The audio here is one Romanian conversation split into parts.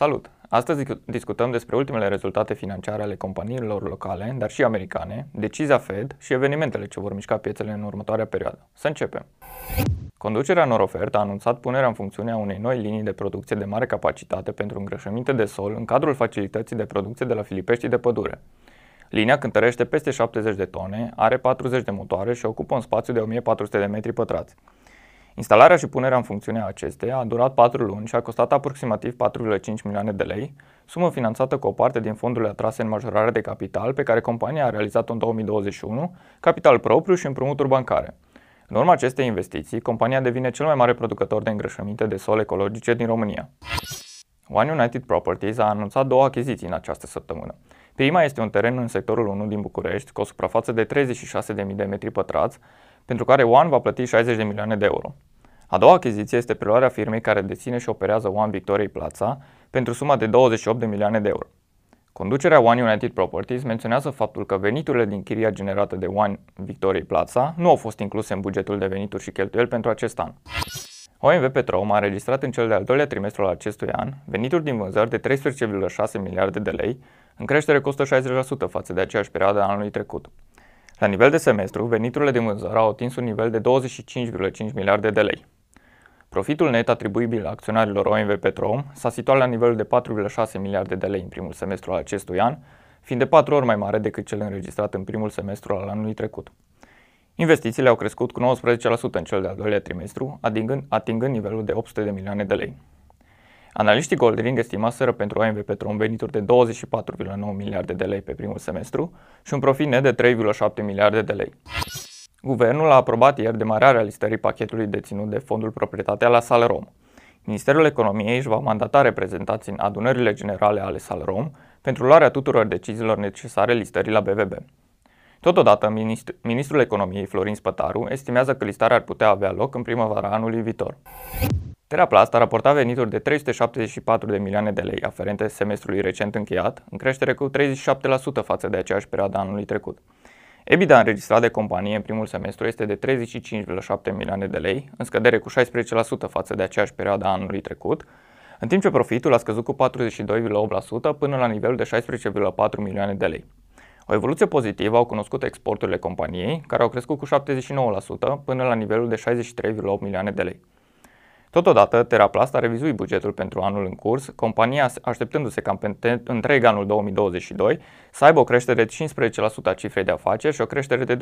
Salut! Astăzi discutăm despre ultimele rezultate financiare ale companiilor locale, dar și americane, decizia Fed și evenimentele ce vor mișca piețele în următoarea perioadă. Să începem! Conducerea Norofert a anunțat punerea în funcțiune a unei noi linii de producție de mare capacitate pentru îngrășăminte de sol în cadrul facilității de producție de la Filipești de Pădure. Linia cântărește peste 70 de tone, are 40 de motoare și ocupă un spațiu de 1400 de metri pătrați. Instalarea și punerea în funcțiune a acesteia a durat 4 luni și a costat aproximativ 4,5 milioane de lei, sumă finanțată cu o parte din fondurile atrase în majorare de capital pe care compania a realizat-o în 2021, capital propriu și împrumuturi bancare. În urma acestei investiții, compania devine cel mai mare producător de îngrășăminte de sol ecologice din România. One United Properties a anunțat două achiziții în această săptămână. Prima este un teren în sectorul 1 din București, cu o suprafață de 36.000 de metri pătrați, pentru care One va plăti 60 de milioane de euro. A doua achiziție este preluarea firmei care deține și operează One Victoriei Plața pentru suma de 28 de milioane de euro. Conducerea One United Properties menționează faptul că veniturile din chiria generată de One Victoriei Plața nu au fost incluse în bugetul de venituri și cheltuieli pentru acest an. OMV Petrom a înregistrat în cel de-al doilea trimestru al acestui an venituri din vânzări de 13,6 miliarde de lei, în creștere cu 160% față de aceeași perioadă a anului trecut. La nivel de semestru, veniturile din vânzări au atins un nivel de 25,5 miliarde de lei. Profitul net atribuibil acționarilor OMV Petrom s-a situat la nivelul de 4,6 miliarde de lei în primul semestru al acestui an, fiind de 4 ori mai mare decât cel înregistrat în primul semestru al anului trecut. Investițiile au crescut cu 19% în cel de-al doilea trimestru, atingând, atingând nivelul de 800 de milioane de lei. Analiștii Goldring estimaseră pentru OMV Petrom venituri de 24,9 miliarde de lei pe primul semestru și un profit net de 3,7 miliarde de lei. Guvernul a aprobat ieri demararea listării pachetului deținut de Fondul Proprietatea la Salrom. Ministerul Economiei își va mandata reprezentați în adunările generale ale Salrom pentru luarea tuturor deciziilor necesare listării la BVB. Totodată, ministrul Economiei Florin Spătaru estimează că listarea ar putea avea loc în primăvara anului viitor. Teraplast a raportat venituri de 374 de milioane de lei aferente semestrului recent încheiat, în creștere cu 37% față de aceeași perioadă anului trecut. EBITDA înregistrat de companie în primul semestru este de 35,7 milioane de lei, în scădere cu 16% față de aceeași perioadă a anului trecut, în timp ce profitul a scăzut cu 42,8% până la nivelul de 16,4 milioane de lei. O evoluție pozitivă au cunoscut exporturile companiei, care au crescut cu 79% până la nivelul de 63,8 milioane de lei. Totodată, Teraplast a revizuit bugetul pentru anul în curs, compania așteptându-se ca pe întreg anul 2022 să aibă o creștere de 15% a cifrei de afaceri și o creștere de 12%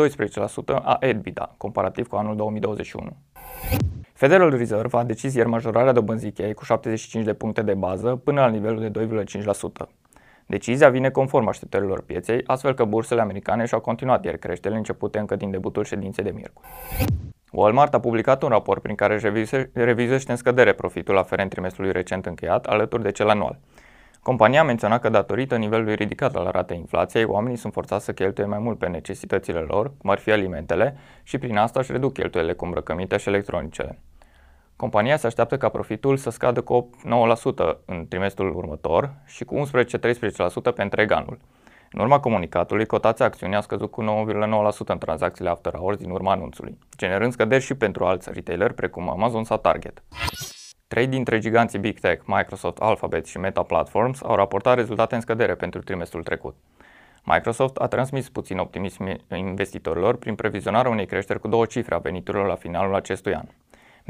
a EBITDA, comparativ cu anul 2021. Federal Reserve a decis ieri majorarea dobânzii cheie cu 75 de puncte de bază până la nivelul de 2,5%. Decizia vine conform așteptărilor pieței, astfel că bursele americane și-au continuat ieri creșterile începute încă din debutul ședinței de miercuri. Walmart a publicat un raport prin care își revizuiește în scădere profitul aferent trimestrului recent încheiat, alături de cel anual. Compania a menționat că datorită nivelului ridicat al ratei inflației, oamenii sunt forțați să cheltuie mai mult pe necesitățile lor, cum ar fi alimentele, și prin asta își reduc cheltuielile cu îmbrăcăminte și electronicele. Compania se așteaptă ca profitul să scadă cu 9% în trimestrul următor și cu 11-13% pe întreg anul. În urma comunicatului, cotația acțiunii a scăzut cu 9,9% în tranzacțiile after hours din urma anunțului, generând scăderi și pentru alți retaileri precum Amazon sau Target. Trei dintre giganții Big Tech, Microsoft, Alphabet și Meta Platforms, au raportat rezultate în scădere pentru trimestrul trecut. Microsoft a transmis puțin optimism investitorilor prin previzionarea unei creșteri cu două cifre a veniturilor la finalul acestui an.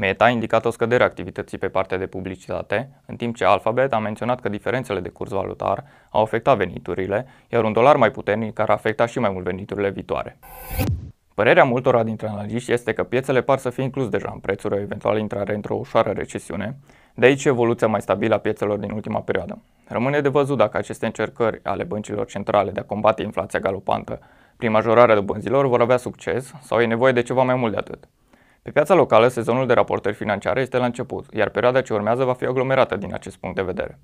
Meta a indicat o scădere a activității pe partea de publicitate, în timp ce Alphabet a menționat că diferențele de curs valutar au afectat veniturile, iar un dolar mai puternic ar afecta și mai mult veniturile viitoare. Părerea multora dintre analiști este că piețele par să fie inclus deja în prețuri o eventuală intrare într-o ușoară recesiune, de aici evoluția mai stabilă a piețelor din ultima perioadă. Rămâne de văzut dacă aceste încercări ale băncilor centrale de a combate inflația galopantă prin majorarea dobânzilor vor avea succes sau e nevoie de ceva mai mult de atât. Pe piața locală, sezonul de raportări financiare este la început, iar perioada ce urmează va fi aglomerată din acest punct de vedere.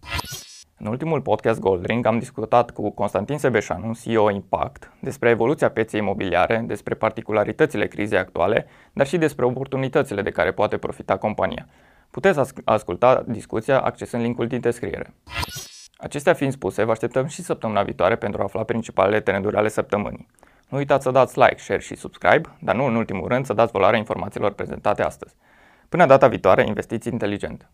În ultimul podcast Goldring am discutat cu Constantin Sebeșanu, CEO Impact, despre evoluția pieței imobiliare, despre particularitățile crizei actuale, dar și despre oportunitățile de care poate profita compania. Puteți asculta discuția accesând linkul din descriere. Acestea fiind spuse, vă așteptăm și săptămâna viitoare pentru a afla principalele trenduri ale săptămânii. Nu uitați să dați like, share și subscribe, dar nu în ultimul rând să dați valoarea informațiilor prezentate astăzi. Până data viitoare, investiți inteligent!